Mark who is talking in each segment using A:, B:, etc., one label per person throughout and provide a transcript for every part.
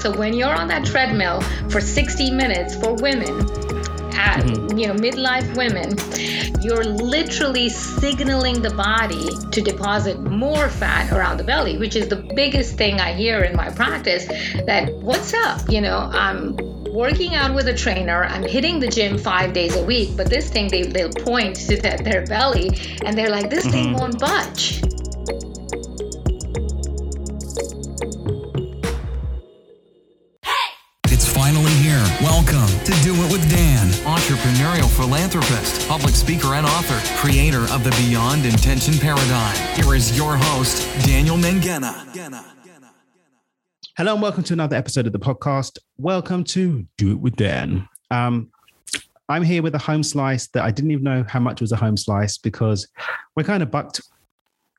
A: So when you're on that treadmill for 60 minutes for women, at, mm-hmm. you know, midlife women, you're literally signaling the body to deposit more fat around the belly, which is the biggest thing I hear in my practice. That what's up? You know, I'm working out with a trainer. I'm hitting the gym five days a week, but this thing they, they'll point to their, their belly and they're like, this mm-hmm. thing won't budge.
B: Philanthropist, public speaker, and author, creator of the Beyond Intention Paradigm. Here is your host, Daniel Mangena.
C: Hello, and welcome to another episode of the podcast. Welcome to Do It with Dan. Um, I'm here with a home slice that I didn't even know how much was a home slice because we're kind of bucked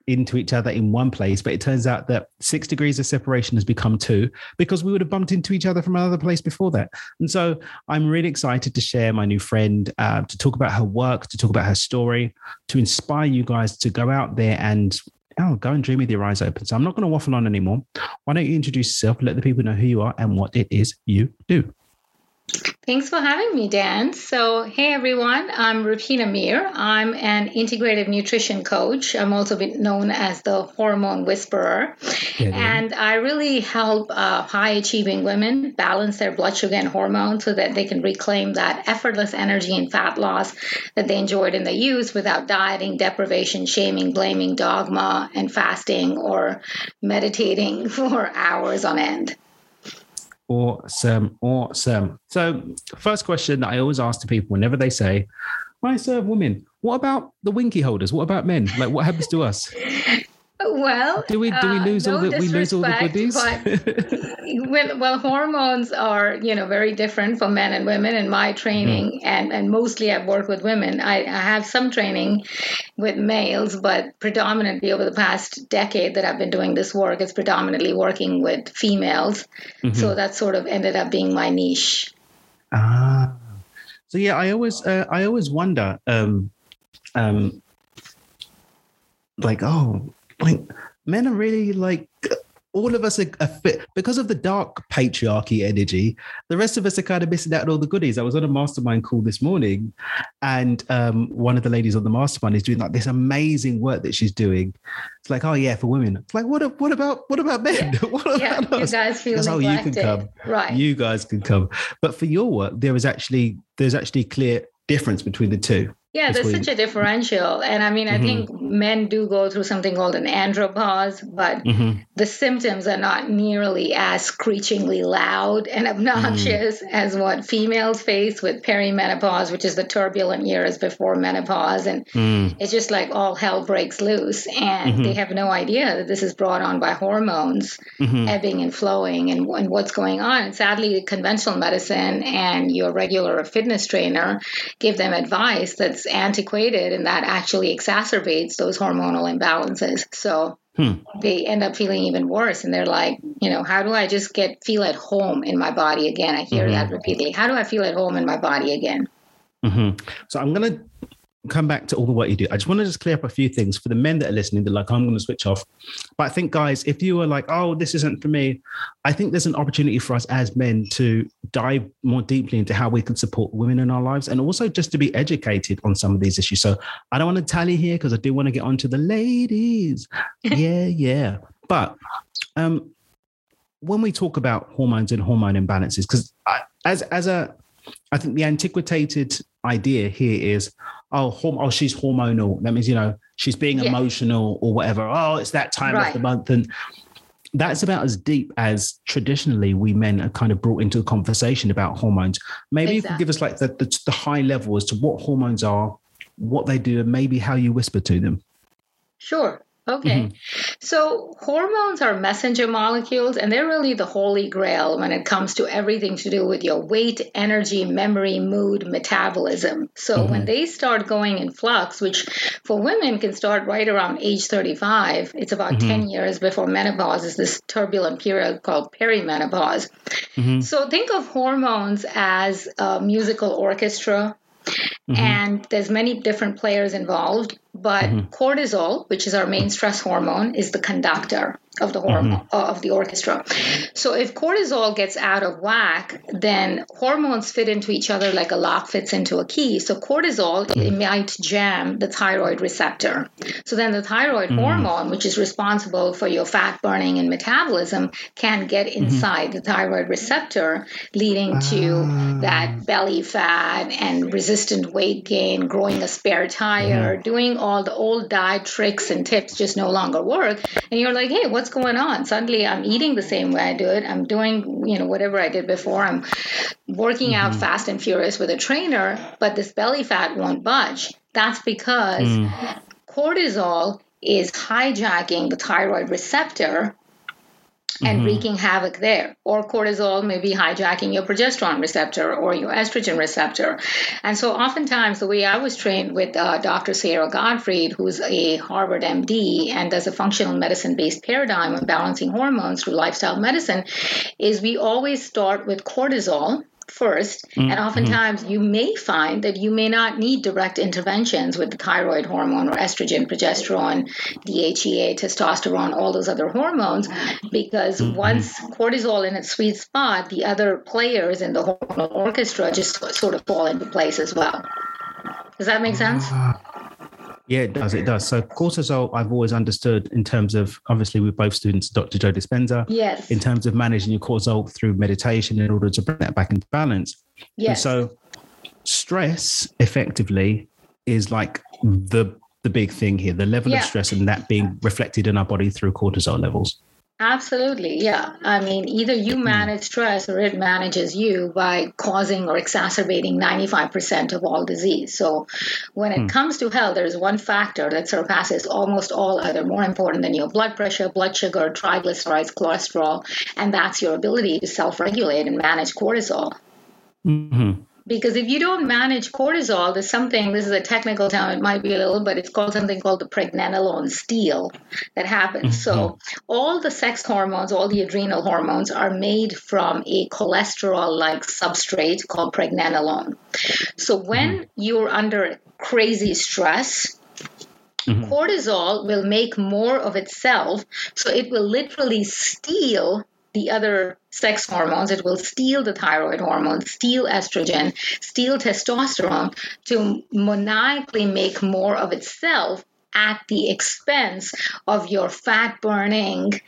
C: into each other in one place, but it turns out that six degrees of separation has become two because we would have bumped into each other from another place before that. And so I'm really excited to share my new friend, uh, to talk about her work, to talk about her story, to inspire you guys to go out there and oh, go and dream with your eyes open. So I'm not going to waffle on anymore. Why don't you introduce yourself, let the people know who you are and what it is you do?
A: Thanks for having me, Dan. So, hey everyone, I'm Rupina Mir. I'm an integrative nutrition coach. I'm also known as the hormone whisperer. Yeah, and I really help uh, high achieving women balance their blood sugar and hormones so that they can reclaim that effortless energy and fat loss that they enjoyed in the youth without dieting, deprivation, shaming, blaming, dogma, and fasting or meditating for hours on end.
C: Awesome. Awesome. So, first question that I always ask to people whenever they say, I serve women. What about the winky holders? What about men? Like, what happens to us?
A: Well,
C: do we do we uh, lose uh, no all the we lose all the goodies?
A: well, well, hormones are you know very different for men and women. In my training, mm. and and mostly I've worked with women. I, I have some training with males, but predominantly over the past decade that I've been doing this work, it's predominantly working with females. Mm-hmm. So that sort of ended up being my niche.
C: Ah, so yeah, I always uh, I always wonder, um, um, like oh like men are really like all of us are, are, fit because of the dark patriarchy energy. The rest of us are kind of missing out on all the goodies. I was on a mastermind call this morning, and um, one of the ladies on the mastermind is doing like this amazing work that she's doing. It's like, oh yeah, for women. It's like, what? What about what about men?
A: Yeah,
C: what
A: yeah. you guys feel oh, you can
C: come,
A: right?
C: You guys can come. But for your work, there is actually there's actually clear difference between the two.
A: Yeah, there's such a differential. And I mean, I mm-hmm. think men do go through something called an andropause, but mm-hmm. the symptoms are not nearly as screechingly loud and obnoxious mm-hmm. as what females face with perimenopause, which is the turbulent years before menopause. And mm. it's just like all hell breaks loose. And mm-hmm. they have no idea that this is brought on by hormones mm-hmm. ebbing and flowing and, and what's going on. And sadly, conventional medicine and your regular fitness trainer give them advice antiquated and that actually exacerbates those hormonal imbalances. So hmm. they end up feeling even worse and they're like, you know, how do I just get feel at home in my body again? I hear mm-hmm. that repeatedly. How do I feel at home in my body again?
C: Mm-hmm. So I'm going to come back to all the work you do. I just want to just clear up a few things for the men that are listening. They're like, I'm going to switch off. But I think, guys, if you are like, oh, this isn't for me, I think there's an opportunity for us as men to dive more deeply into how we can support women in our lives and also just to be educated on some of these issues. So I don't want to tally here because I do want to get onto the ladies. yeah, yeah. But um, when we talk about hormones and hormone imbalances, because as as a I think the antiquated idea here is, oh, horm- oh, she's hormonal. That means you know she's being yeah. emotional or whatever. Oh, it's that time right. of the month, and that's about as deep as traditionally we men are kind of brought into a conversation about hormones. Maybe exactly. you could give us like the, the, the high level as to what hormones are, what they do, and maybe how you whisper to them.
A: Sure. Okay. Mm-hmm. So hormones are messenger molecules, and they're really the holy grail when it comes to everything to do with your weight, energy, memory, mood, metabolism. So mm-hmm. when they start going in flux, which for women can start right around age 35, it's about mm-hmm. 10 years before menopause, is this turbulent period called perimenopause. Mm-hmm. So think of hormones as a musical orchestra Mm-hmm. And there's many different players involved, but mm-hmm. cortisol, which is our main stress hormone, is the conductor. of the hormone mm-hmm. of the orchestra. So if cortisol gets out of whack, then hormones fit into each other like a lock fits into a key. So cortisol mm-hmm. might jam the thyroid receptor. So then the thyroid mm-hmm. hormone, which is responsible for your fat burning and metabolism, can get mm-hmm. inside the thyroid receptor, leading to uh. that belly fat and resistant weight gain, growing a spare tire, mm-hmm. doing all the old diet tricks and tips just no longer work. And you're like, hey, what's going on? Suddenly I'm eating the same way I do it. I'm doing, you know, whatever I did before. I'm working mm-hmm. out fast and furious with a trainer, but this belly fat won't budge. That's because mm. cortisol is hijacking the thyroid receptor and mm-hmm. wreaking havoc there. Or cortisol may be hijacking your progesterone receptor or your estrogen receptor. And so, oftentimes, the way I was trained with uh, Dr. Sara Gottfried, who's a Harvard MD and does a functional medicine based paradigm of balancing hormones through lifestyle medicine, is we always start with cortisol 1st mm-hmm. And oftentimes you may find that you may not need direct interventions with the thyroid hormone or estrogen, progesterone, DHEA, testosterone, all those other hormones, because mm-hmm. once cortisol in its sweet spot, the other players in the hormonal orchestra just sort of fall into place as well. Does that make sense? Ah.
C: Yeah, it does. It does. So cortisol, I've always understood in terms of obviously we're both students, Dr. Joe Dispenza.
A: Yes.
C: In terms of managing your cortisol through meditation in order to bring that back into balance.
A: Yes.
C: And so stress effectively is like the the big thing here, the level yeah. of stress and that being reflected in our body through cortisol levels.
A: Absolutely, yeah. I mean, either you hmm. manage stress or it manages you by causing or exacerbating 95% of all disease. So, when it mm. comes to health, there's one factor that surpasses almost all other, more important than your blood pressure, blood sugar, triglycerides, cholesterol, and that's your ability to self regulate and manage cortisol. Mm-hmm because if you don't manage cortisol, there's something, this is a technical term, it might be a little, but it's called something called the pregnenolone steal that happens. Mm-hmm. So all the sex hormones, all the adrenal hormones are made from a cholesterol like substrate called pregnenolone. So when mm-hmm. you're under crazy stress, Mm-hmm. cortisol will make more of itself. So it will literally steal the other sex hormones. It will steal the thyroid hormone, steal estrogen, steal testosterone to maniacally make more of itself at the expense of your fat burning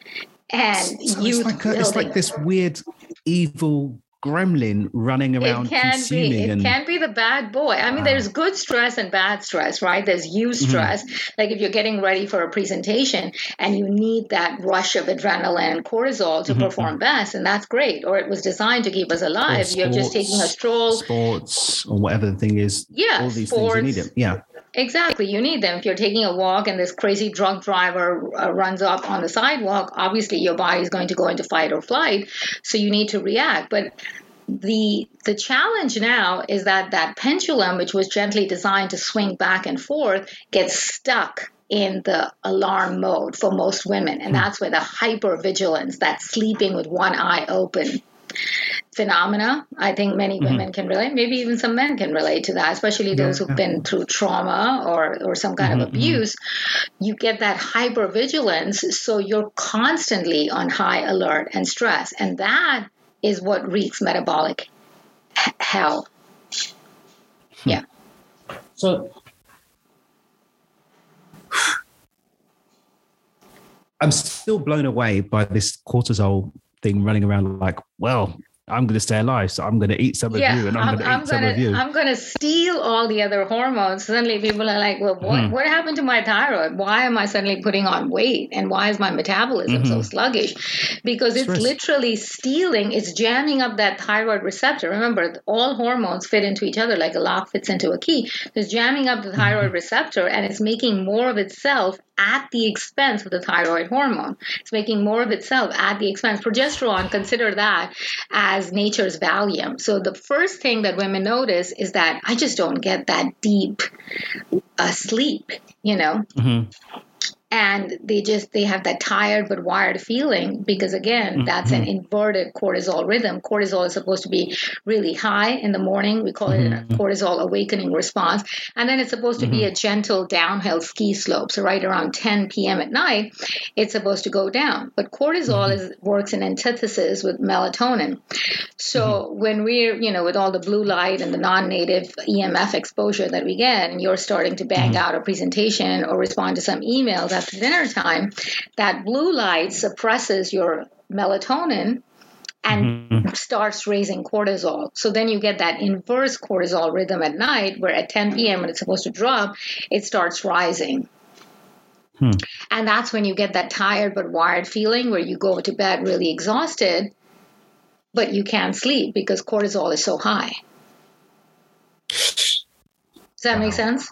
A: and so you.
C: It's, like it's like this weird evil gremlin running around
A: it can
C: consuming
A: be. It
C: and...
A: can be the bad boy. I mean, wow. there's good stress and bad stress, right? There's you mm-hmm. stress, mm-hmm. like if you're getting ready for a presentation and you need that rush of adrenaline and cortisol to mm-hmm. perform best, and that's great. Or it was designed to keep us alive. Sports, you're just taking a stroll,
C: sports, or whatever the thing is.
A: Yeah,
C: all these sports, things you need it Yeah.
A: Exactly. You need them. If you're taking a walk and this crazy drunk driver uh, runs up on the sidewalk, obviously your body is going to go into fight or flight. So you need to react. But the the challenge now is that that pendulum which was gently designed to swing back and forth gets stuck in the alarm mode for most women and hmm. that's where the hypervigilance that sleeping with one eye open phenomena. I think many mm-hmm. women can relate. Maybe even some men can relate to that, especially those yeah, who've yeah. been through trauma or, or some kind mm-hmm, of mm-hmm. abuse. Mm-hmm. You get that hyper vigilance, so you're constantly on high alert and stress. And that is what wreaks metabolic h- hell. Hmm. Yeah.
C: So I'm still blown away by this cortisol thing running around like, well, I'm going to stay alive, so I'm going to eat some yeah, of you, and I'm, I'm going to eat I'm some
A: gonna,
C: of you.
A: I'm going to steal all the other hormones. Suddenly, people are like, "Well, what, mm-hmm. what happened to my thyroid? Why am I suddenly putting on weight? And why is my metabolism mm-hmm. so sluggish? Because it's literally stealing. It's jamming up that thyroid receptor. Remember, all hormones fit into each other like a lock fits into a key. It's jamming up the thyroid mm-hmm. receptor, and it's making more of itself at the expense of the thyroid hormone. It's making more of itself at the expense. Progesterone, consider that as nature's Valium. So the first thing that women notice is that I just don't get that deep uh, sleep, you know? Mm-hmm. And they just they have that tired but wired feeling because again
C: Mm-hmm.
A: that's an inverted cortisol rhythm cortisol is supposed to be really high in the morning we call
C: Mm-hmm.
A: it a cortisol awakening response and then it's supposed to be a gentle downhill ski slope so right around 10 p.m at night it's supposed to go down but cortisol
C: Mm-hmm.
A: is works in antithesis with melatonin so
C: Mm-hmm.
A: when we're you know with all the blue light and the non-native emf exposure that we get and you're starting to bang
C: Mm-hmm.
A: out a presentation or respond to some emails after dinner time that blue light suppresses your melatonin and
C: Mm-hmm.
A: starts raising cortisol. So then you get that inverse cortisol rhythm at night where at 10 p.m. when it's supposed to drop, it starts rising.
C: Hmm.
A: And that's when you get that tired but wired feeling where you go to bed really exhausted, but you can't sleep because cortisol is so high. Does that make sense?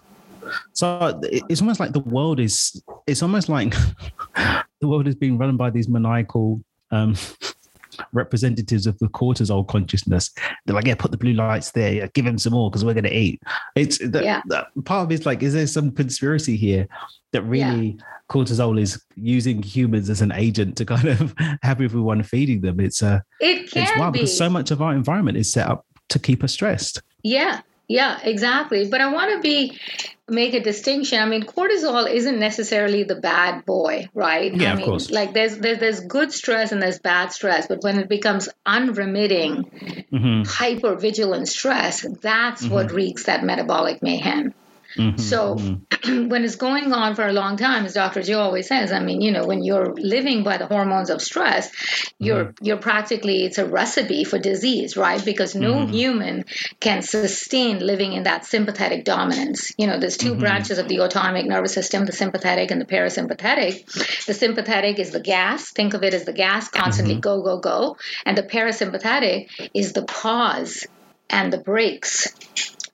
C: So it's almost like the world is. It's almost like the world is being run by these maniacal um, representatives of the cortisol consciousness. They're like, yeah, put the blue lights there. Yeah, give him some more because we're going to eat. It's the,
A: Yeah.
C: the- part of it's like, is there some conspiracy here that really cortisol is using humans as an agent to kind of have everyone feeding them? It's uh,
A: It can
C: it's wild
A: be.
C: because so much of our environment is set up to keep us stressed.
A: Yeah, yeah, exactly. But I want to be make a distinction. I mean, cortisol isn't necessarily the bad boy, right?
C: Yeah,
A: I
C: of
A: mean,
C: course.
A: Like there's, there's there's good stress and there's bad stress, but when it becomes unremitting,
C: Mhm.
A: hyper vigilant stress, that's what wreaks that metabolic mayhem.
C: Mhm.
A: So mm-hmm. when it's going on for a long time, as Dr. Joe always says, I mean, you know, when you're living by the hormones of stress, you're you're practically it's a recipe for disease, right? Because no mm-hmm. human can sustain living in that sympathetic dominance. You know, there's 2 mm-hmm. branches of the autonomic nervous system, the sympathetic and the parasympathetic. The sympathetic is the gas, think of it as the gas, constantly go, go, go. And the parasympathetic is the pause and the brakes.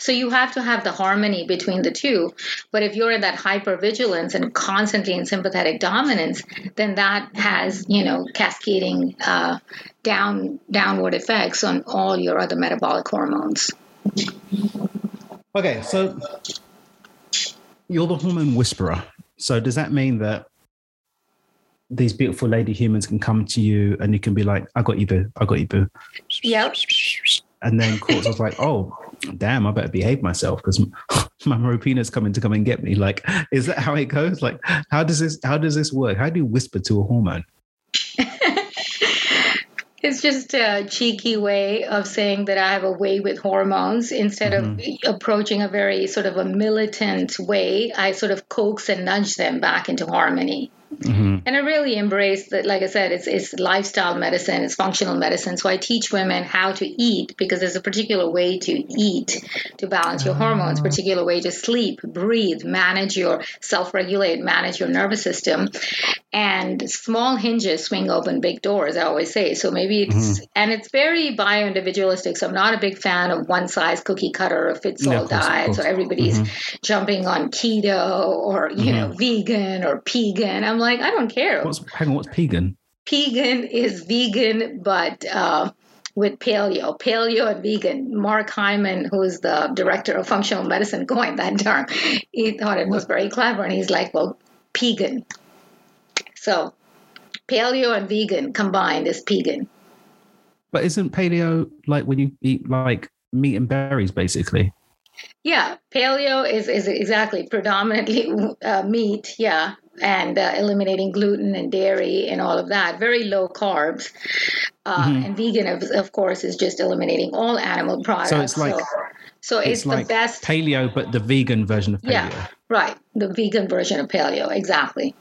A: So you have to have the harmony between the two. But if you're in that hypervigilance and constantly in sympathetic dominance, then that has, you know, cascading uh, down downward effects on all your other metabolic hormones.
C: Okay, so you're the hormone whisperer. So does that mean that these beautiful lady humans can come to you and you can be like, I got you, boo. I got you, boo.
A: Yep.
C: And then cortisol's like, oh, damn, I better behave myself because my Marupina's coming to come and get me. Like, is that how it goes? Like, how does this how does this work? How do you whisper to a hormone?
A: It's just a cheeky way of saying that I have a way with hormones. Instead of mm-hmm. approaching a very sort of a militant way, I sort of coax and nudge them back into harmony. And I really embrace that, like I said, it's, it's lifestyle medicine, it's functional medicine. So I teach women how to eat because there's a particular way to eat to balance your hormones, particular way to sleep, breathe, manage your self regulate, manage your nervous system. And small hinges swing open big doors, I always say. So maybe it's, and it's very bio individualistic. So I'm not a big fan of one size cookie cutter or fits all
C: of
A: diet. So everybody's jumping on keto or, you know, vegan or pegan. I'm like, I don't care.
C: What's hang on, what's pagan?
A: Pegan is vegan, but uh, with paleo, paleo and vegan. Mark Hyman, who's the director of functional medicine, coined that term. He thought it was very clever, and he's like, "Well, pegan." So, paleo and vegan combined is pegan.
C: But isn't paleo like when you eat like meat and berries, basically?
A: Yeah, paleo is is exactly predominantly uh, meat. Yeah, and uh, eliminating gluten and dairy and all of that. Very low carbs. Uh,
C: Mm-hmm.
A: And vegan, of, of course, is just eliminating all animal products.
C: So it's like
A: so, so it's,
C: It's like
A: the best.
C: paleo, but the vegan version of paleo.
A: Yeah, right. The vegan version of paleo, exactly.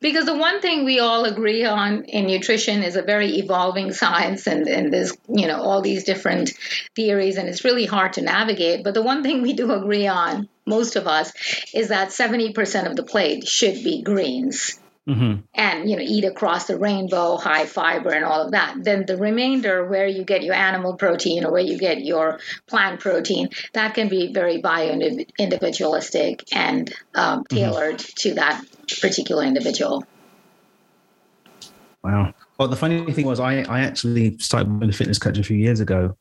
A: Because the one thing we all agree on in nutrition is a very evolving science, and, and there's you know all these different theories, and it's really hard to navigate. But the one thing we do agree on, most of us, is that 70% of the plate should be greens
C: hmm
A: and you know eat across the rainbow high fiber and all of that then the remainder where you get your animal protein or where you get your plant protein that can be very bio individualistic and um, tailored to that particular individual
C: Wow. Well, the funny thing was, I, I actually started with a fitness coach a few years ago,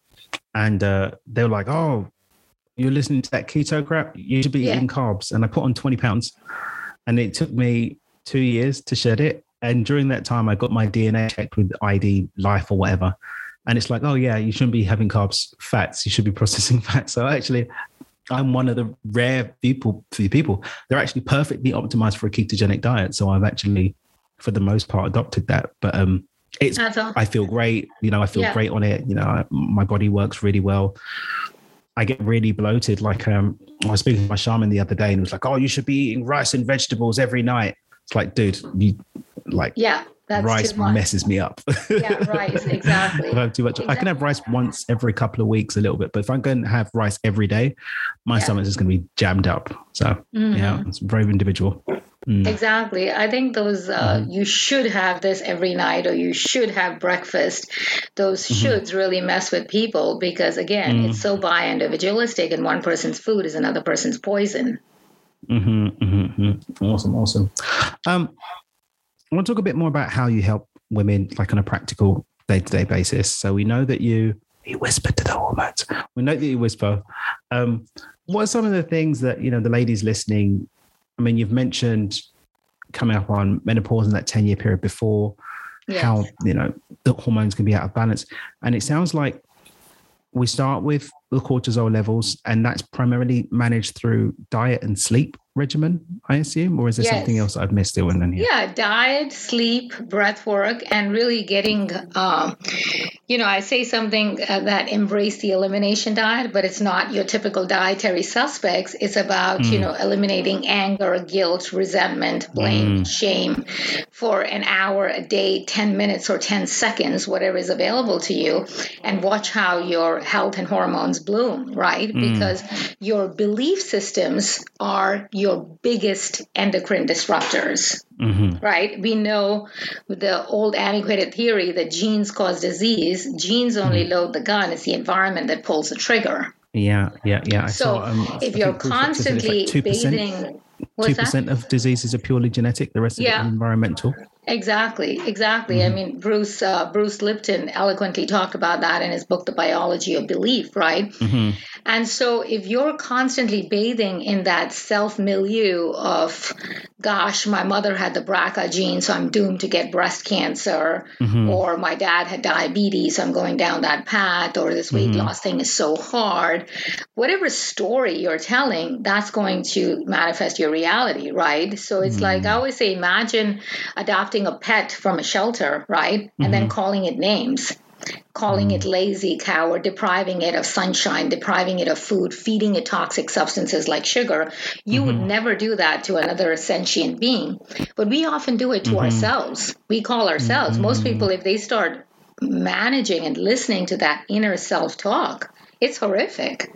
C: and uh, they were like, "Oh, you're listening to that keto crap. You should be
A: Yeah.
C: eating carbs." And I put on twenty pounds, and it took me two years to shed it. And during that time, I got my DNA checked with ID Life or whatever. And it's like, oh yeah, you shouldn't be having carbs, fats. You should be processing fats. So actually, I'm one of the rare people, few people. They're actually perfectly optimized for a ketogenic diet. So I've actually, for the most part, adopted that. But um, it's I feel great. You know, I feel yeah. great on it. You know, I, my body works really well. I get really bloated. Like um, I was speaking to my shaman the other day, and he was like, "Oh, you should be eating rice and vegetables every night." It's like, dude, you like
A: yeah.
C: That's rice messes me up.
A: yeah, rice, exactly.
C: if I have too much, exactly. I can have rice once every couple of weeks, a little bit. But if I'm going to have rice every day, my yeah. stomach is going to be jammed up. So mm-hmm. yeah, it's very individual.
A: Mm. Exactly. I think those, uh, mm-hmm. you should have this every night or you should have breakfast. Those mm-hmm. shoulds really mess with people because, again, mm. it's so bi individualistic and one person's food is another person's poison.
C: Mm-hmm, mm-hmm, mm-hmm. awesome. Awesome. Um, I want to talk a bit more about how you help women, like on a practical day to day basis. So we know that you, you whisper to the hormones. We know that you whisper. Um, what are some of the things that, you know, the ladies listening I mean, you've mentioned coming up on menopause in that 10 year period before, yes. how, you know, the hormones can be out of balance. And it sounds like we start with the cortisol levels, and that's primarily managed through diet and sleep regimen, I assume, or is there yes. something else I've missed here?
A: Yeah, diet, sleep, breath work, and really getting, um, you know, I say something uh, that embrace the elimination diet, but it's not your typical dietary suspects. It's about, mm. you know, eliminating anger, guilt, resentment, blame, mm. shame for an hour a day, 10 minutes or 10 seconds, whatever is available to you, and watch how your health and hormones bloom, right? Mm. Because your belief systems are your biggest endocrine disruptors, mm-hmm. right? We know the old antiquated theory that genes cause disease. Genes only mm-hmm. load the gun. It's the environment that pulls the trigger.
C: Yeah, yeah, yeah. I
A: so saw, um, if you're constantly like bathing,
C: two percent of diseases are purely genetic. The rest yeah. of it environmental.
A: Exactly, exactly. Mm-hmm. I mean, Bruce uh, Bruce Lipton eloquently talked about that in his book, The Biology of Belief, right? Mm-hmm. And so, if you're constantly bathing in that self milieu of, gosh, my mother had the BRCA gene, so I'm doomed to get breast cancer, mm-hmm. or my dad had diabetes, so I'm going down that path, or this weight mm-hmm. loss thing is so hard, whatever story you're telling, that's going to manifest your reality, right? So, it's like I mm-hmm. always say, imagine adopting adopting a pet from a shelter, right? And mm-hmm. then calling it names calling it mm. lazy cow or depriving it of sunshine, depriving it of food, feeding it toxic substances like sugar. You mm-hmm. would never do that to another sentient being. But we often do it to mm-hmm. ourselves. We call ourselves. Mm-hmm. Most people, if they start managing and listening to that inner self talk, it's horrific.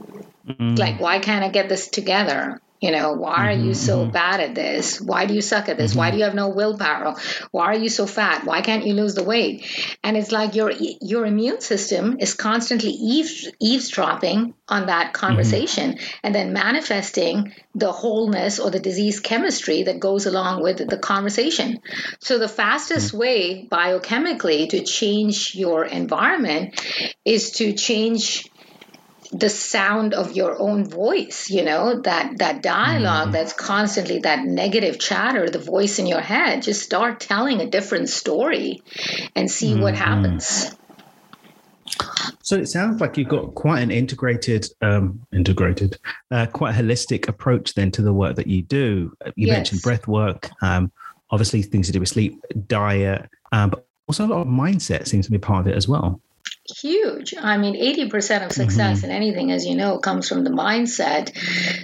A: Mm-hmm. Like, why can't I get this together? You know, why are you so mm-hmm. bad at this? Why do you suck at this? Mm-hmm. Why do you have no willpower? Why are you so fat? Why can't you lose the weight? And it's like your your immune system is constantly eaves, eavesdropping on that mm-hmm. conversation mm-hmm. and then manifesting the wholeness or the disease chemistry that goes along with the conversation. So the fastest mm-hmm. way biochemically to change your environment is to change the sound of your own voice you know that that dialogue mm-hmm. that's constantly that negative chatter the voice in your head just start telling a different story and see mm-hmm. what happens
C: so it sounds like you've got quite an integrated, um, integrated, uh, quite a holistic approach then to the work that you do. You yes. mentioned breath work, um, obviously things to do with sleep, diet, um, but also a lot of mindset seems to be part of it as well
A: huge. I mean, 80% of success mm-hmm. in anything, as you know, comes from the mindset.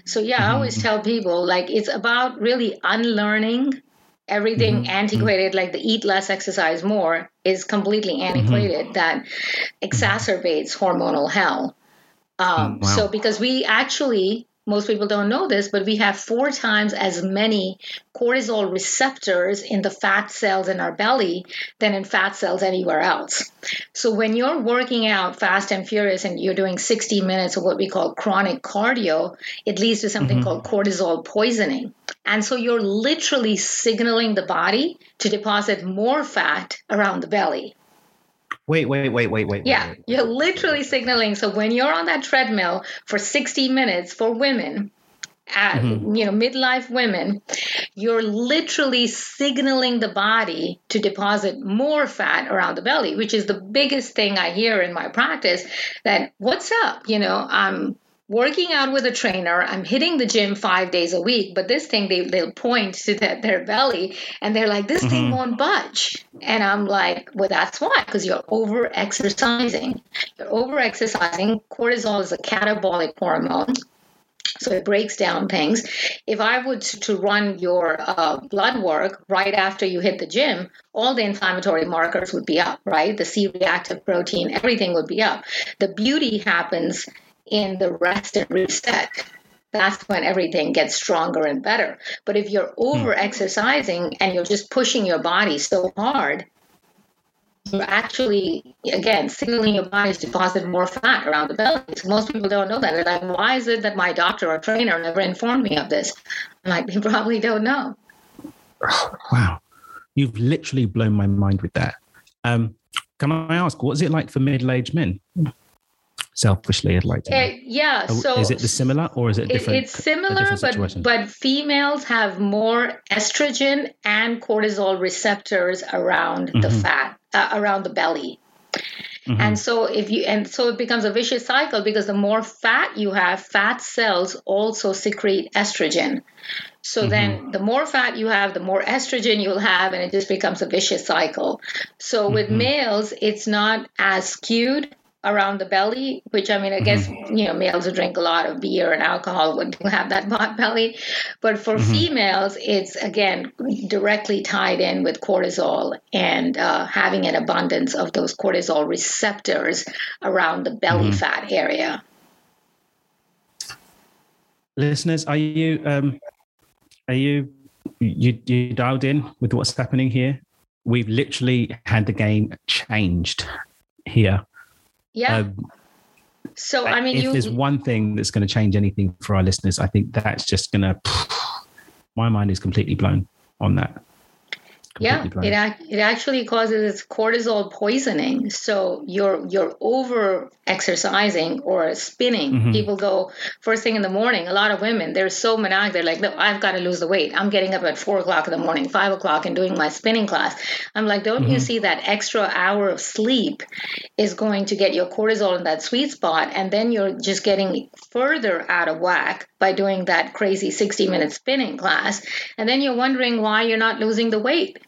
A: So, yeah, mm-hmm. I always tell people like it's about really unlearning everything mm-hmm. antiquated, like the eat less, exercise more, is completely mm-hmm. antiquated that exacerbates hormonal hell. Um, wow. So, because we actually most people don't know this, but we have four times as many cortisol receptors in the fat cells in our belly than in fat cells anywhere else. So when you're working out fast and furious and you're doing 60 minutes of what we call chronic cardio, it leads to something mm-hmm. called cortisol poisoning. And so you're literally signaling the body to deposit more fat around the belly.
C: Wait, wait, wait, wait, wait.
A: Yeah,
C: wait,
A: you're literally signaling. So when you're on that treadmill for 60 minutes for women, at, mm-hmm. you know midlife women you're literally signaling the body to deposit more fat around the belly which is the biggest thing i hear in my practice that what's up you know i'm working out with a trainer i'm hitting the gym five days a week but this thing they, they'll point to the, their belly and they're like this mm-hmm. thing won't budge and i'm like well that's why because you're over exercising you're over exercising cortisol is a catabolic hormone so it breaks down things. If I were to run your uh, blood work right after you hit the gym, all the inflammatory markers would be up, right? The C reactive protein, everything would be up. The beauty happens in the rest and reset. That's when everything gets stronger and better. But if you're over exercising and you're just pushing your body so hard, you're actually again signaling your body to deposit more fat around the belly. So most people don't know that. They're like, why is it that my doctor or trainer never informed me of this? I'm like, they probably don't know.
C: Wow. You've literally blown my mind with that. Um, can I ask, what is it like for middle-aged men? Selfishly, I'd like to.
A: Uh, yeah. Oh, so
C: is it the similar or is it different?
A: It's similar, but but females have more estrogen and cortisol receptors around mm-hmm. the fat uh, around the belly. Mm-hmm. And so if you and so it becomes a vicious cycle because the more fat you have, fat cells also secrete estrogen. So mm-hmm. then the more fat you have, the more estrogen you'll have and it just becomes a vicious cycle. So with mm-hmm. males, it's not as skewed around the belly, which I mean, I guess, mm-hmm. you know, males who drink a lot of beer and alcohol would have that pot belly. But for mm-hmm. females, it's again directly tied in with cortisol and uh, having an abundance of those cortisol receptors around the belly mm-hmm. fat area.
C: Listeners, are you, um, are you, you, you dialed in with what's happening here? We've literally had the game changed here
A: yeah. Um, so I mean,
C: if
A: you,
C: there's one thing that's going to change anything for our listeners, I think that's just going to. My mind is completely blown on that
A: yeah it, it actually causes cortisol poisoning. So you're you're over exercising or spinning. Mm-hmm. people go first thing in the morning a lot of women they're so maniac they're like no i've got to lose the weight. I'm getting up at four o'clock in the morning five o'clock and doing my spinning class. I'm like don't mm-hmm. you see that extra hour of sleep is going to get your cortisol in that sweet spot and then you're just getting further out of whack by doing that crazy 60 minute spinning class? And then you're wondering why you're not losing the weight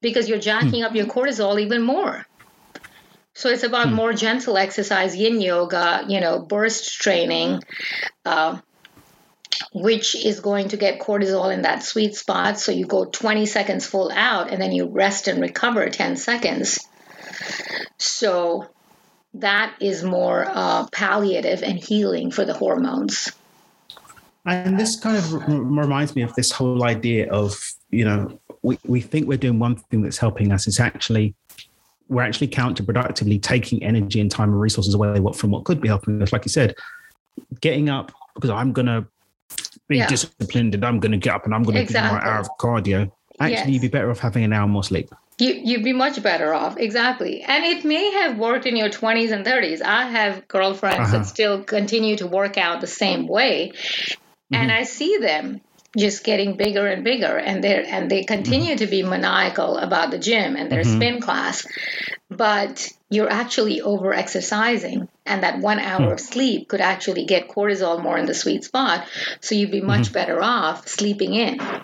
A: because you're jacking hmm. up your cortisol even more. So it's about hmm. more gentle exercise, yin yoga, you know, burst training, uh, which is going to get cortisol in that sweet spot. So you go 20 seconds full out and then you rest and recover 10 seconds. So that is more uh, palliative and healing for the hormones.
C: And this kind of reminds me of this whole idea of, you know, we, we think we're doing one thing that's helping us. It's actually we're actually counterproductively taking energy and time and resources away from what could be helping us. Like you said, getting up because I'm gonna be yeah. disciplined and I'm gonna get up and I'm gonna exactly. do my hour of cardio. Actually, yes. you'd be better off having an hour more sleep.
A: You, you'd be much better off, exactly. And it may have worked in your 20s and 30s. I have girlfriends uh-huh. that still continue to work out the same way. Mm-hmm. And I see them just getting bigger and bigger and they and they continue mm-hmm. to be maniacal about the gym and their mm-hmm. spin class but you're actually over exercising and that one hour mm-hmm. of sleep could actually get cortisol more in the sweet spot so you'd be much mm-hmm. better off sleeping in and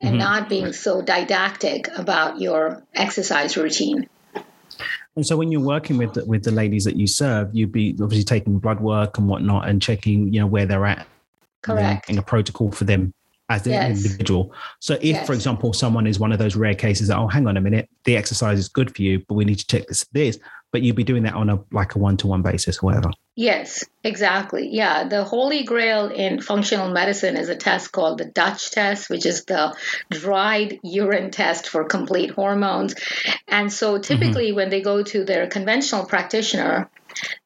A: mm-hmm. not being so didactic about your exercise routine
C: and so when you're working with the, with the ladies that you serve, you'd be obviously taking blood work and whatnot and checking, you know, where they're at.
A: Correct.
C: In a protocol for them as an yes. individual. So if, yes. for example, someone is one of those rare cases that, oh, hang on a minute, the exercise is good for you, but we need to check this, this, but you'd be doing that on a like a one-to-one basis or whatever.
A: Yes, exactly. Yeah. The holy grail in functional medicine is a test called the Dutch test, which is the dried urine test for complete hormones. And so typically mm-hmm. when they go to their conventional practitioner,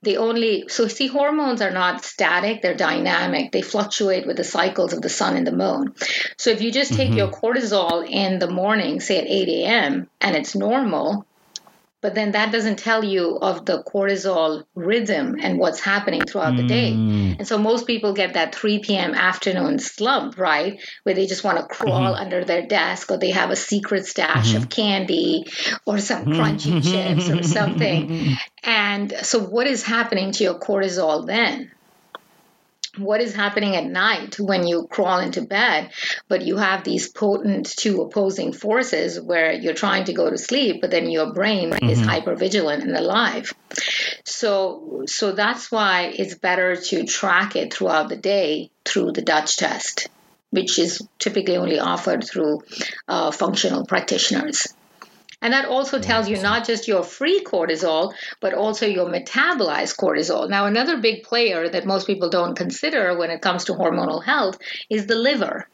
A: they only so see hormones are not static they're dynamic they fluctuate with the cycles of the sun and the moon so if you just take mm-hmm. your cortisol in the morning say at 8 a.m and it's normal but then that doesn't tell you of the cortisol rhythm and what's happening throughout the day.
C: Mm.
A: And so most people get that 3 p.m. afternoon slump, right? Where they just want to crawl
C: Mm-hmm.
A: under their desk or they have a secret stash of candy or some crunchy chips or something. And so what is happening to your cortisol then? What is happening at night when you crawl into bed, but you have these potent two opposing forces where you're trying to go to sleep, but then your brain is hyper vigilant and alive. So, so that's why it's better to track it throughout the day through the Dutch test, which is typically only offered through uh, functional practitioners. And that also tells you not just your free cortisol, but also your metabolized cortisol. Now, another big player that most people don't consider when it comes to hormonal health is the liver.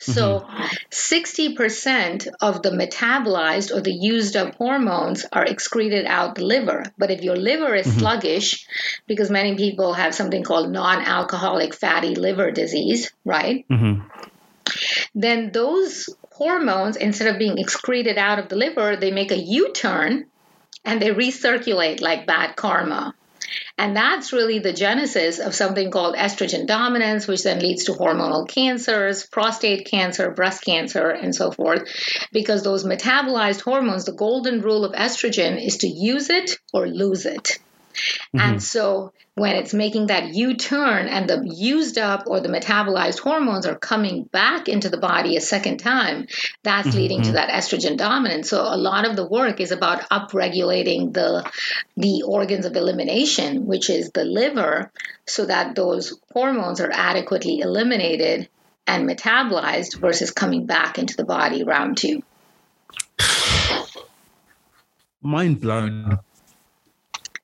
A: So, 60% of the metabolized or the used up hormones are excreted out the liver. But if your liver is sluggish, because many people have something called non alcoholic fatty liver disease, right?
C: Mhm.
A: Then those hormones, instead of being excreted out of the liver, they make a U turn and they recirculate like bad karma. And that's really the genesis of something called estrogen dominance, which then leads to hormonal cancers, prostate cancer, breast cancer, and so forth. Because those metabolized hormones, the golden rule of estrogen is to use it or lose it. Mm-hmm. And so when it's making that U turn and the used up or the metabolized hormones are coming back into the body a second time, that's leading to mm-hmm. that estrogen dominance. So a lot of the work is about upregulating the the organs of elimination, which is the liver, so that those hormones are adequately eliminated and metabolized versus coming back into the body round two.
C: Mind blown.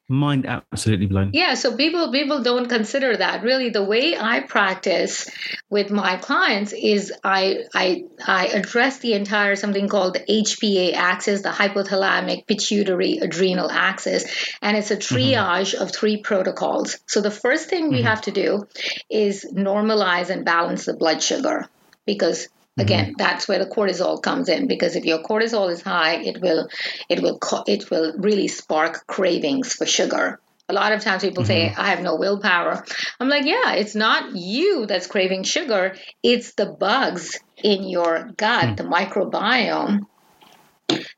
C: Mind absolutely blown.
A: Yeah, so people people don't consider that. Really, the way I practice with my clients is I I I address the entire something called the HPA axis, the hypothalamic pituitary adrenal axis, and it's a mm-hmm. triage of three protocols. So the first thing we mm-hmm. have to do is normalize and balance the blood sugar because Mm-hmm. again that's where the cortisol comes in because if your cortisol is high it will it will it will really spark cravings for sugar. A lot of times people say mm-hmm. i have no willpower. I'm like yeah it's not you that's craving sugar it's the bugs in your gut mm. the microbiome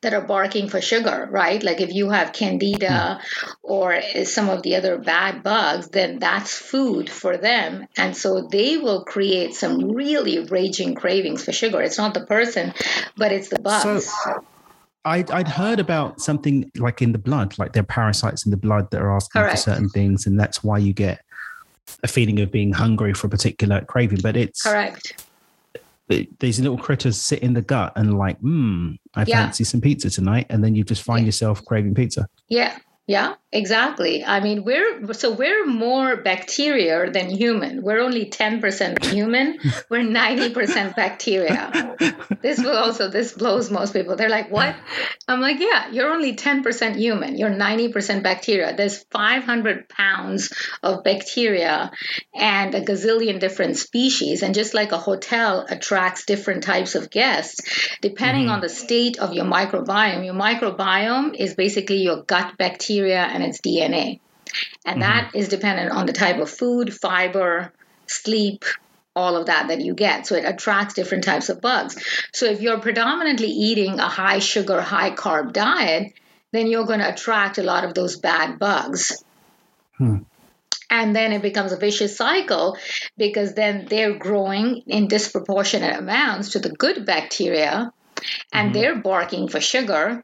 A: that are barking for sugar, right? Like if you have candida hmm. or some of the other bad bugs, then that's food for them. And so they will create some really raging cravings for sugar. It's not the person, but it's the bugs.
C: So I'd, I'd heard about something like in the blood, like there are parasites in the blood that are asking
A: Correct.
C: for certain things, and that's why you get a feeling of being hungry for a particular craving. But it's
A: Correct.
C: These little critters sit in the gut and like, hmm, I
A: Yeah.
C: fancy some pizza tonight, and then you just find
A: Yeah.
C: yourself craving pizza.
A: Yeah. Yeah, exactly. I mean, we're so we're more bacteria than human. We're only 10% human. We're 90% bacteria. This will also this blows most people. They're like, "What?" I'm like, "Yeah, you're only 10% human. You're 90% bacteria. There's 500 pounds of bacteria and a gazillion different species. And just like a hotel attracts different types of guests, depending mm-hmm. on the state of your microbiome, your microbiome is basically your gut bacteria and its DNA. And that mm-hmm. is dependent on the type of food, fiber, sleep, all of that that you get. So it attracts different types of bugs. So if you're predominantly eating a high sugar, high carb diet, then you're going to attract a lot of those bad bugs. Hmm. And then it becomes a vicious cycle because then they're growing in disproportionate amounts to the good bacteria and mm-hmm. they're barking for sugar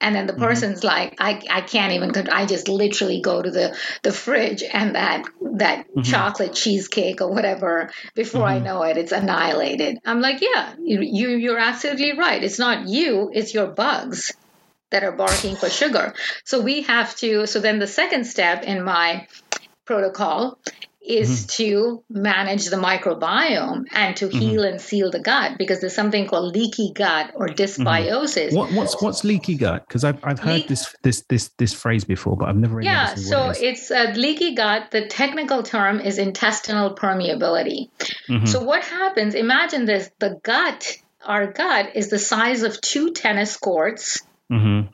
A: and then the mm-hmm. person's like I, I can't even i just literally go to the the fridge and that that mm-hmm. chocolate cheesecake or whatever before i mm-hmm. know it it's annihilated. I'm like yeah you, you you're absolutely right. It's not you it's your bugs that are barking for sugar. So we have to so then the second step in my protocol is to manage the microbiome and to heal and seal the gut because there's something called leaky gut or dysbiosis.
C: What, what's what's leaky gut? Because I've I've heard
A: Leak-
C: this this this this phrase before, but I've never really
A: Yeah, so
C: it is.
A: a leaky gut. The technical term is intestinal permeability.
C: Mm-hmm.
A: So what happens? Imagine this: the gut, our gut, is the size of two tennis courts,
C: Mhm.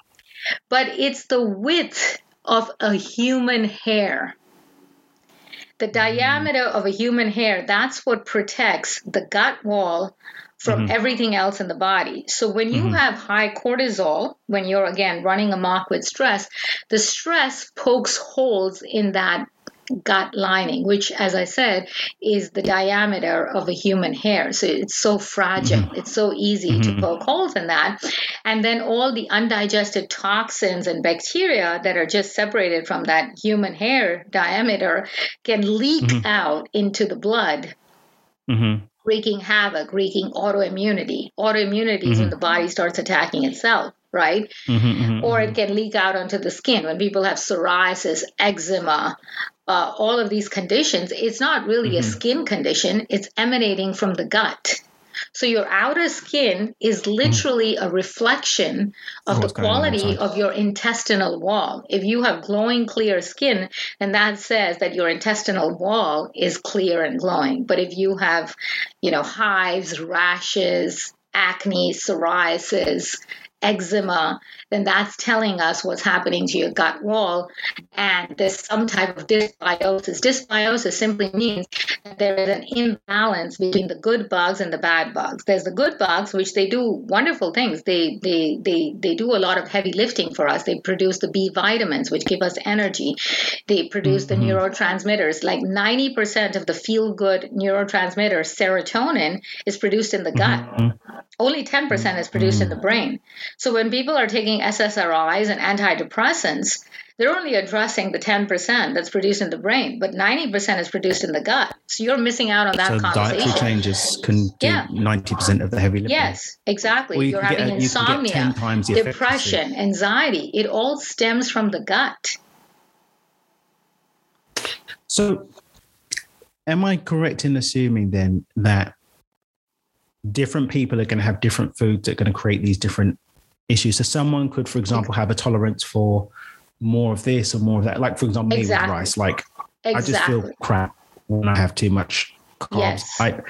A: but it's the width of a human hair. The diameter of a human hair, that's what protects the gut wall from mm-hmm. everything else in the body. So when you mm-hmm. have high cortisol, when you're again running amok with stress, the stress pokes holes in that gut lining, which, as I said, is the diameter of a human hair. So it's so fragile. Mm-hmm. It's so easy mm-hmm. to poke holes in that. And then all the undigested toxins and bacteria that are just separated from that human hair diameter can leak mm-hmm. out into the blood. Mm-hmm. Wreaking havoc, wreaking autoimmunity. Autoimmunity is when mm-hmm. the body starts attacking itself right? Mm-hmm, mm-hmm, or it mm-hmm. can leak out onto the skin when people have psoriasis, eczema, uh, all of these conditions, it's not really mm-hmm. a skin condition, it's emanating from the gut. So your outer skin is mm-hmm. literally a reflection of the quality of your intestinal wall. If you have glowing clear skin, then that says that your intestinal wall is clear and glowing. But if you have, you know, hives, rashes, acne, psoriasis, eczema, then that's telling us what's happening to your gut wall. And there's some type of dysbiosis. Dysbiosis simply means that there is an imbalance between the good bugs and the bad bugs. There's the good bugs, which they do wonderful things. They they they they do a lot of heavy lifting for us. They produce the B vitamins, which give us energy. They produce mm-hmm. the neurotransmitters. Like 90% of the feel good neurotransmitter, serotonin, is produced in the gut. Mm-hmm. Only 10% is produced mm-hmm. in the brain. So when people are taking SSRIs and antidepressants, they're only addressing the 10% that's produced in the brain, but 90% is produced in the gut. So you're missing out on that so conversation.
C: dietary changes can do yeah. 90% of the heavy lifting.
A: Yes, exactly. You are having get, insomnia, depression, anxiety. It all stems from the gut.
C: So am I correct in assuming then that different people are going to have different foods that are going to create these different issues. So someone could, for example, have a tolerance for more of this or more of that. Like for example, exactly. me with rice. Like exactly. I just feel crap when I have too much carbs. Yes. I,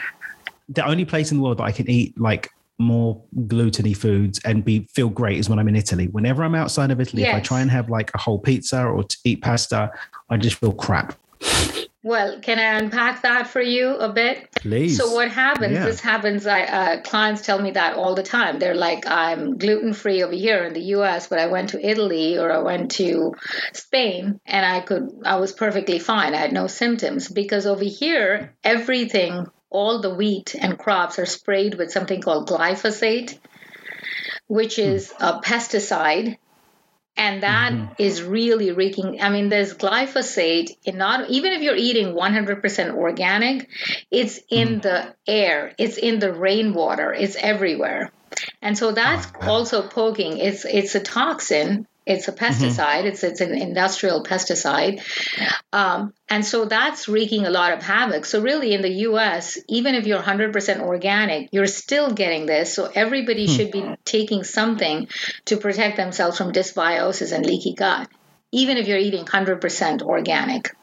C: the only place in the world that I can eat like more gluttony foods and be feel great is when I'm in Italy. Whenever I'm outside of Italy, yes. if I try and have like a whole pizza or to eat pasta, I just feel crap.
A: Well, can I unpack that for you a bit?
C: Please.
A: So what happens? Yeah. This happens. I uh, clients tell me that all the time. They're like, I'm gluten free over here in the U.S., but I went to Italy or I went to Spain, and I could, I was perfectly fine. I had no symptoms because over here, everything, all the wheat and crops are sprayed with something called glyphosate, which is a pesticide and that mm-hmm. is really wreaking i mean there's glyphosate in not even if you're eating 100% organic it's in mm. the air it's in the rainwater it's everywhere. And so that's oh, also poking it's it's a toxin it's a mm-hmm. pesticide. Mm-hmm. It's it's an industrial pesticide, um, and so that's wreaking a lot of havoc. So really, in the U.S., even if you're 100% organic, you're still getting this. So everybody mm-hmm. should be taking something to protect themselves from dysbiosis and leaky gut, even if you're eating 100% organic.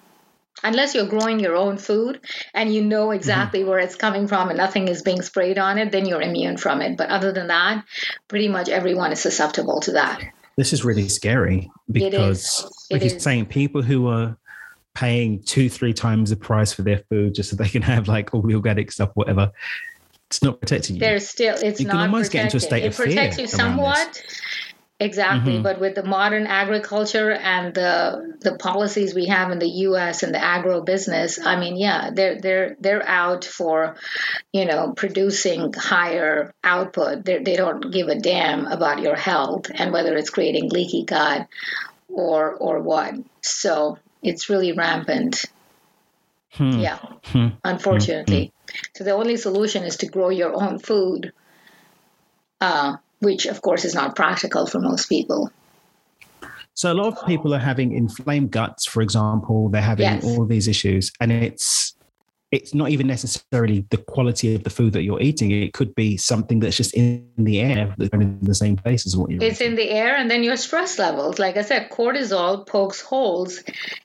A: Unless you're growing your own food and you know exactly mm-hmm. where it's coming from and nothing is being sprayed on it, then you're immune from it. But other than that, pretty much everyone is susceptible to that
C: this is really scary because, like you're saying, people who are paying two, three times the price for their food just so they can have like all the organic stuff, whatever. It's not protecting you.
A: There's still, it's you not can almost protected. get into a state it of fear. It protects you somewhat. Exactly, mm-hmm. but with the modern agriculture and the the policies we have in the U.S. and the agro business, I mean, yeah, they're they're they're out for, you know, producing higher output. They're, they do not give a damn about your health and whether it's creating leaky gut or or what. So it's really rampant. Hmm. Yeah, hmm. unfortunately. Hmm. So the only solution is to grow your own food. Uh, which of course is not practical for most people.
C: So a lot of people are having inflamed guts, for example. They're having yes. all these issues, and it's it's not even necessarily the quality of the food that you're eating. It could be something that's just in the air, that's in the same place as what you're.
A: It's eating. in the air, and then your stress levels. Like I said, cortisol pokes holes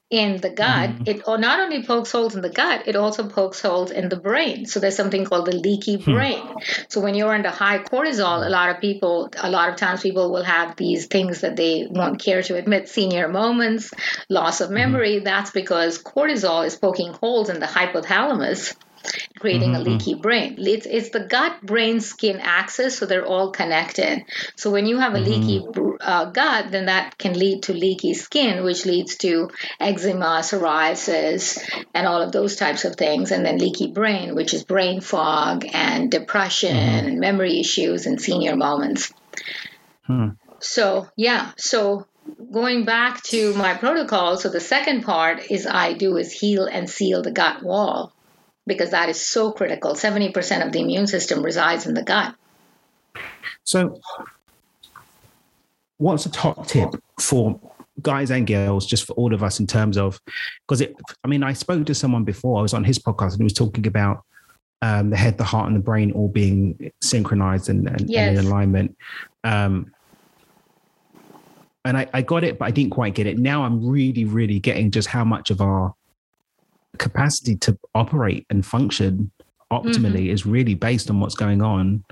A: in the gut. Mm. It not only pokes holes in the gut, it also pokes holes in the brain. So there's something called the leaky hmm. brain. Hmm. So when you're under high cortisol, a lot of people, a lot of times people will have these things that they won't care to admit, senior moments, loss of hmm. memory. Mm. That's because cortisol is poking holes in the hypothalamus creating mm-hmm. a leaky brain. It's, it's the gut brain skin axis, so they're all connected. So when you have a mm-hmm. leaky uh, gut, then that can lead to leaky skin, which leads to eczema, psoriasis, and all of those types of things. And then leaky brain, which is brain fog and depression mm-hmm. and memory issues and senior moments. Hmm. So, yeah, so going back to my protocol, so the second part is I do is heal and seal the gut wall because that is so critical. 70% of the immune system resides in the gut.
C: So, what's a top tip for guys and girls, just for all of us, in terms of because it, I mean, I spoke to someone before, I was on his podcast and he was talking about um, the head, the heart, and the brain all being synchronized and, and, yes. and in alignment. Um, and I, I got it, but I didn't quite get it. Now I'm really, really getting just how much of our capacity to operate and function optimally mm-hmm. is really based on what's going on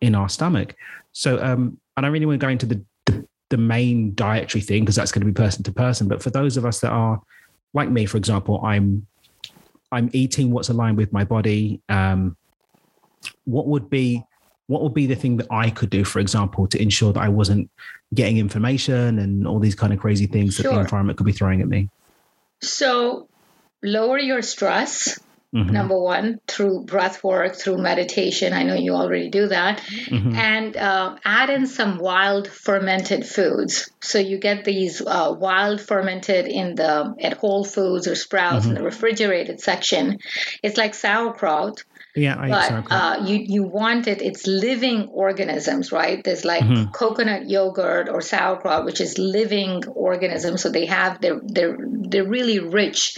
C: in our stomach. So, um, I don't really want to go into the, the, the main dietary thing because that's going to be person to person. But for those of us that are like me, for example, I'm I'm eating what's aligned with my body. Um, what would be what would be the thing that I could do, for example, to ensure that I wasn't getting information and all these kind of crazy things sure. that the environment could be throwing at me?
A: So lower your stress. Mm-hmm. Number one, through breath work, through meditation. I know you already do that. Mm-hmm. And uh, add in some wild fermented foods. So you get these uh, wild fermented in the at Whole Foods or Sprouts mm-hmm. in the refrigerated section. It's like sauerkraut,
C: yeah,
A: I but uh, you you want it. It's living organisms, right? There's like mm-hmm. coconut yogurt or sauerkraut, which is living organisms. So they have they're they're they're really rich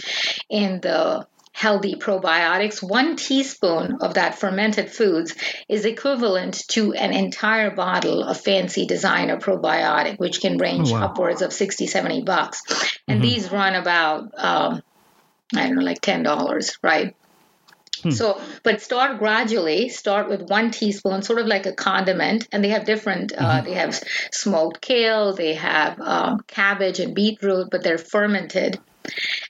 A: in the healthy probiotics. One teaspoon of that fermented foods is equivalent to an entire bottle of fancy designer probiotic, which can range oh, wow. upwards of 60, 70 bucks. And mm-hmm. these run about, um, I don't know, like $10, right? Hmm. So, but start gradually. Start with one teaspoon, sort of like a condiment. And they have different. Uh, mm-hmm. Uh, they have smoked kale. They have um, cabbage and beetroot, but they're fermented.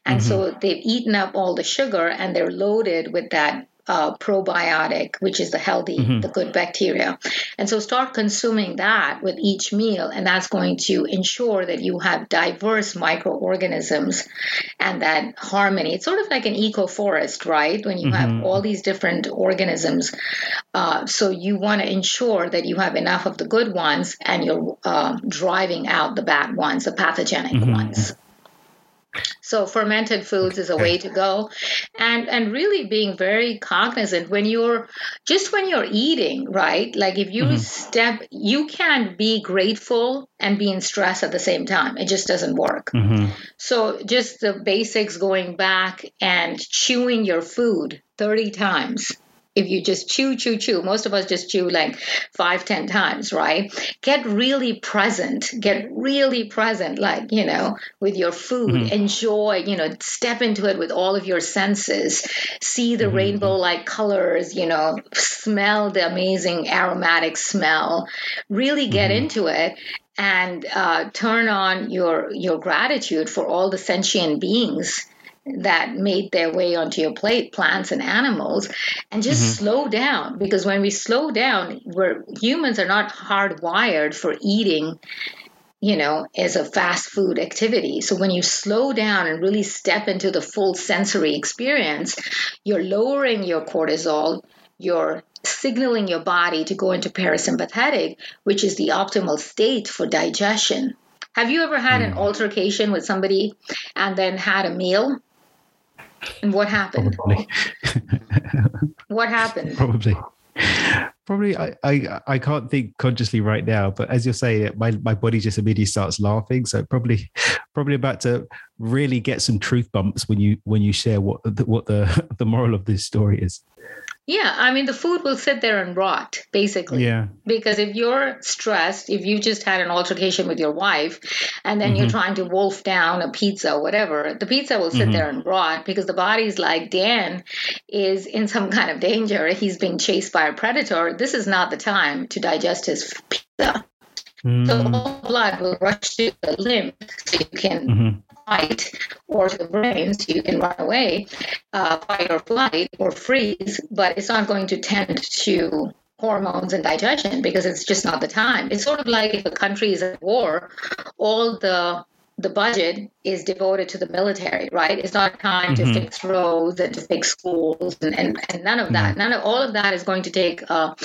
A: And mm-hmm. so they've eaten up all the sugar, and they're loaded with that uh, probiotic, which is the healthy, mm-hmm. the good bacteria. And so start consuming that with each meal, and that's going to ensure that you have diverse microorganisms and that harmony. It's sort of like an eco forest, right? When you mm-hmm. have all these different organisms. Uh, so you want to ensure that you have enough of the good ones and you're uh, driving out the bad ones, the pathogenic mm-hmm. ones. So fermented foods is a way to go. And and really being very cognizant when you're just when you're eating, right? Like if you mm-hmm. step you can't be grateful and be in stress at the same time. It just doesn't work. Mm-hmm. So just the basics going back and chewing your food 30 times if you just chew, chew, chew, most of us just chew like five, ten times, right? Get really present, get really present, like, you know, with your food. Mm-hmm. Enjoy, you know, step into it with all of your senses. See the mm-hmm. rainbow like colors, you know, smell the amazing aromatic smell. Really get mm-hmm. into it and uh, turn on your your gratitude for all the sentient beings that made their way onto your plate, plants and animals, and just mm-hmm. slow down. Because when we slow down, we're humans are not hardwired for eating, you know, as a fast food activity. So when you slow down and really step into the full sensory experience, you're lowering your cortisol, you're signaling your body to go into parasympathetic, which is the optimal state for digestion. Have you ever had mm. an altercation with somebody and then had a meal and what happened?
C: Probably.
A: what happened?
C: Probably. Probably, I, I I can't think consciously right now, but as you're saying it, my, my body just immediately starts laughing. So probably, probably about to really get some truth bumps when you when you share what the, what the the moral of this story is.
A: Yeah, I mean, the food will sit there and rot, basically.
C: Yeah.
A: Because if you're stressed, if you just had an altercation with your wife, and then mm-hmm. you're trying to wolf down a pizza or whatever, the pizza will sit mm-hmm. there and rot because the body's like, Dan is in some kind of danger. He's being chased by a predator. This is not the time to digest his pizza. Mm. So all blood will rush to the limb so you can mm-hmm fight or to the brain so you can run away, uh, fight or flight or freeze, but it's not going to tend to hormones and digestion because it's just not the time. It's sort of like if a country is at war, all the the budget is devoted to the military, right? It's not time mm-hmm. to fix roads and to fix schools and, and, and none of that. Mm-hmm. None of all of that is going to take a,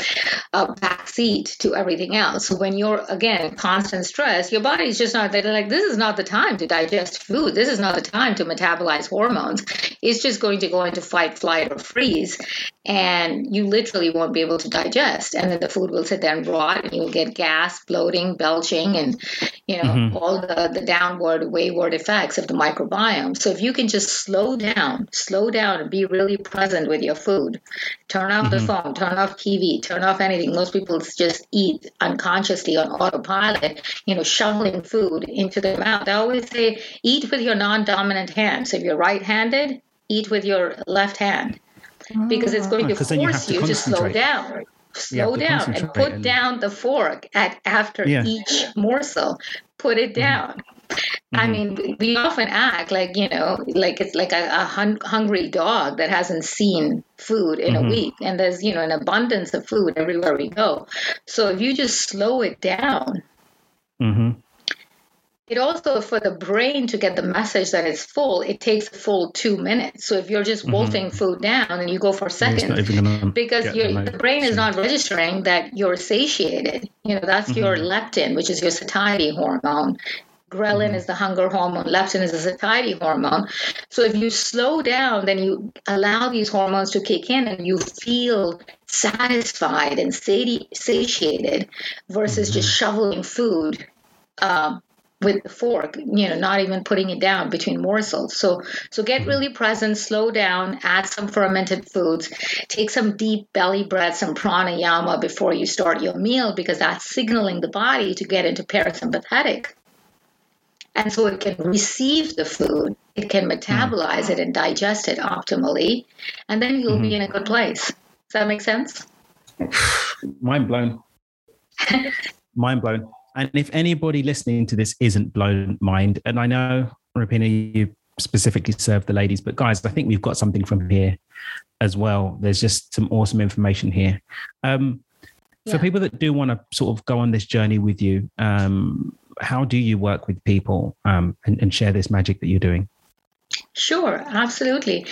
A: a back seat to everything else. So when you're again constant stress, your body's just not they're like, this is not the time to digest food. This is not the time to metabolize hormones. It's just going to go into fight, flight, or freeze. And you literally won't be able to digest. And then the food will sit there and rot and you'll get gas, bloating, belching, and you know, mm-hmm. all the, the downward, wayward effects of the microbiome. So if you can just slow down, slow down and be really present with your food, turn off mm-hmm. the phone, turn off TV, turn off anything. Most people just eat unconsciously on autopilot, you know, shoveling food into their mouth. I always say eat with your non-dominant hand. So if you're right-handed, eat with your left hand because it's going to force you, to, you to slow down slow down and put and... down the fork at after yeah. each morsel put it mm-hmm. down I mm-hmm. mean, we often act like, you know, like it's like a, a hun- hungry dog that hasn't seen food in mm-hmm. a week. And there's, you know, an abundance of food everywhere we go. So if you just slow it down, mm-hmm. it also, for the brain to get the message that it's full, it takes a full two minutes. So if you're just mm-hmm. wolfing food down and you go for seconds, because the brain is not registering that you're satiated. You know, that's your mm-hmm. leptin, which is your satiety hormone Ghrelin mm-hmm. is the hunger hormone, leptin is the satiety hormone. So if you slow down, then you allow these hormones to kick in and you feel satisfied and sati- satiated versus mm-hmm. just shoveling food um, with the fork, you know, not even putting it down between morsels. So so get mm-hmm. really present, slow down, add some fermented foods, take some deep belly breath, some pranayama before you start your meal because that's signaling the body to get into parasympathetic and so it can receive the food, it can metabolize mm. it and digest it optimally, and then you'll mm-hmm. be in a good place. Does that make sense?
C: Mind blown. mind blown. And if anybody listening to this isn't blown mind, and I know, Rupina, you specifically serve the ladies, but guys, I think we've got something from here as well. There's just some awesome information here. Um, for people that do want to sort of go on this journey with you, um, how do you work with people um, and, and share this magic that you're doing?
A: Sure, absolutely.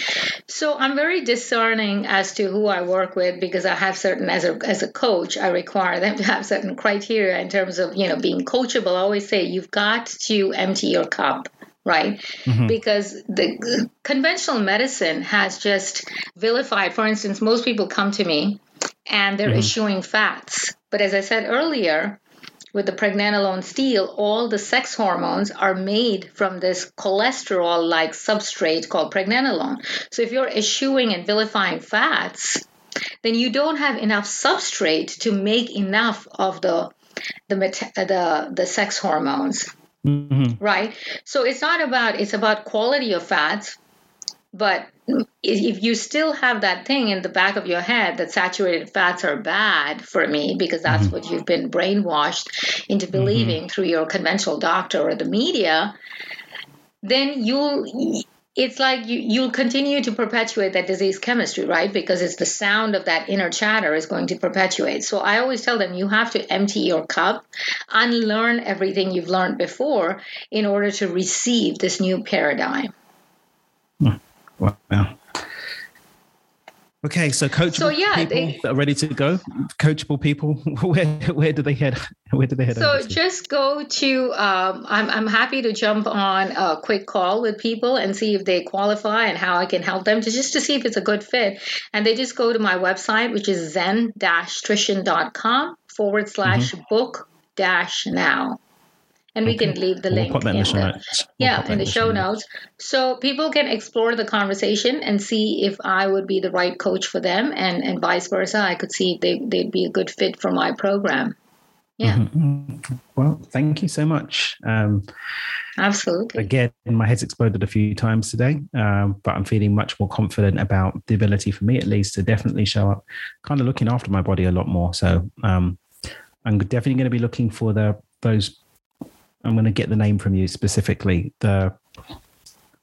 A: So I'm very discerning as to who I work with because I have certain as a as a coach, I require them to have certain criteria in terms of, you know, being coachable. I always say you've got to empty your cup right? Mm-hmm. Because the conventional medicine has just vilified. For instance, most people come to me and they're mm-hmm. issuing fats. But as I said earlier, with the pregnenolone steal, all the sex hormones are made from this cholesterol like substrate called pregnenolone. So if you're eschewing and vilifying fats, then you don't have enough substrate to make enough of the the the, the sex hormones. Mm-hmm. Right? So it's not about it's about quality of fats, but if you still have that thing in the back of your head that saturated fats are bad for me because that's mm-hmm. what you've been brainwashed into mm-hmm. believing mm-hmm. through your conventional doctor or the media, then you'll it's like you, you'll continue to perpetuate that disease chemistry, right? Because it's the sound of that inner chatter is going to perpetuate. So I always tell them you have to empty your cup, unlearn everything you've learned before in order to receive this new paradigm.
C: Wow. Okay, so coachable so, yeah, people they, that are ready to go, coachable people, where where do they head? Where do they head?
A: So just go to. Um, I'm I'm happy to jump on a quick call with people and see if they qualify and how I can help them to just to see if it's a good fit. And they just go to my website, which is zen-trition.com forward slash mm-hmm. book dash now and we can leave the we'll link in, in, the, show notes. We'll yeah in the show notes. So people can explore the conversation and see if i would be the right coach for them and and vice versa. I could see if they, they'd be a good fit for my program. Yeah. Mm-hmm.
C: well thank you so much. Um,
A: absolutely.
C: again my head's exploded a few times today um, but i'm feeling much more confident about the ability for me at least to definitely show up kind of looking after my body a lot more. So um, i'm definitely going to be looking for the those I'm going to get the name from you specifically. The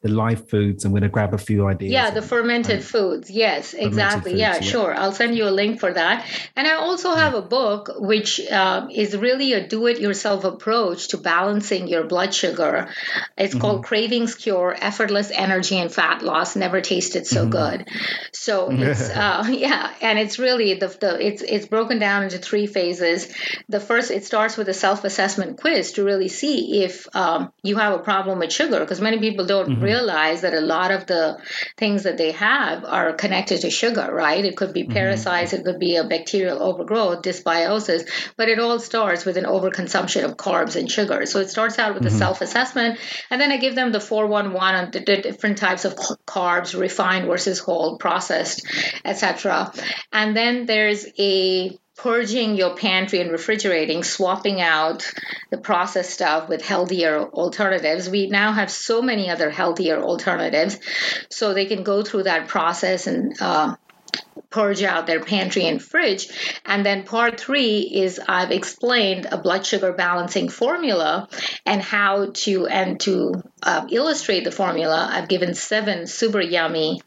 C: the live foods. I'm going to grab a few ideas.
A: Yeah, the fermented foods. Yes, exactly. Foods, yeah, yeah, sure. I'll send you a link for that. And I also have a book which uh, is really a do it yourself approach to balancing your blood sugar. It's mm-hmm. called Cravings Cure Effortless Energy and Fat Loss Never Tasted So mm-hmm. Good. So it's, uh, yeah, and it's really the, the it's, it's broken down into three phases. The first, it starts with a self assessment quiz to really see if um, you have a problem with sugar because many people don't mm-hmm. really realize that a lot of the things that they have are connected to sugar, right? It could be mm-hmm. parasites, it could be a bacterial overgrowth, dysbiosis, but it all starts with an overconsumption of carbs and sugar. So it starts out with mm-hmm. a self assessment, and then I give them the 411 on the, the different types of carbs, refined versus whole, processed, etc. And then there's a purging your pantry and refrigerating, swapping out the processed stuff with healthier alternatives. We now have so many other healthier alternatives, so they can go through that process and uh, purge out their pantry and fridge. And then part three is I've explained a blood sugar balancing formula and how to and to uh, illustrate the formula. I've given seven super yummy.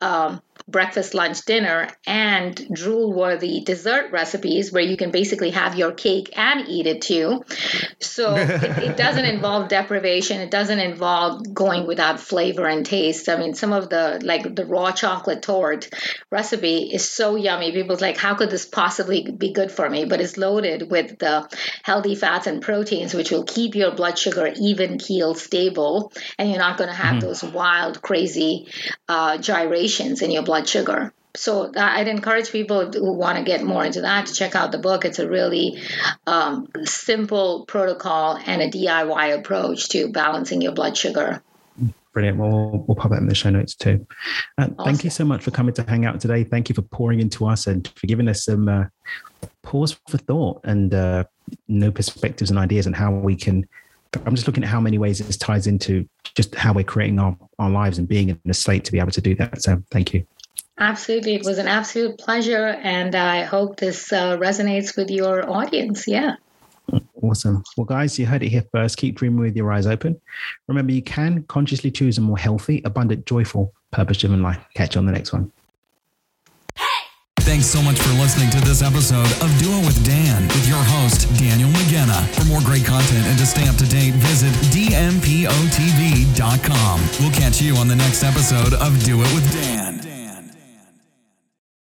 A: Um, breakfast, lunch, dinner, and drool worthy dessert recipes where you can basically have your cake and eat it too. So it, it, doesn't involve deprivation. It doesn't involve going without flavor and taste. I mean, some of the like the raw chocolate torte recipe is so yummy. People's like, how could this possibly be good for me? But it's loaded with the healthy fats and proteins, which will keep your blood sugar even keel stable, and you're not going to have mm. those wild, crazy uh, gyrations in your blood sugar. So I'd encourage people who want to get more into that to check out the book. It's a really um, simple protocol and a DIY approach to balancing your blood sugar.
C: Brilliant. Well, we'll, we'll pop that in the show notes too. Uh, awesome. Thank you so much for coming to hang out today. Thank you for pouring into us and for giving us some uh, pause for thought and uh, new perspectives and ideas and how we can. I'm just looking at how many ways this ties into just how we're creating our, our lives and being in a state to be able to do that. So thank you.
A: Absolutely. It was an absolute pleasure. And I hope this uh, resonates with your audience. Yeah.
C: Awesome. Well, guys, you heard it here first. Keep dreaming with your eyes open. Remember, you can consciously choose a more healthy, abundant, joyful, purpose driven life. Catch you on the next one.
B: Thanks so much for listening to this episode of Do It with Dan with your host, Daniel McGenna. For more great content and to stay up to date, visit dmpotv.com. We'll catch you on the next episode of Do It with Dan.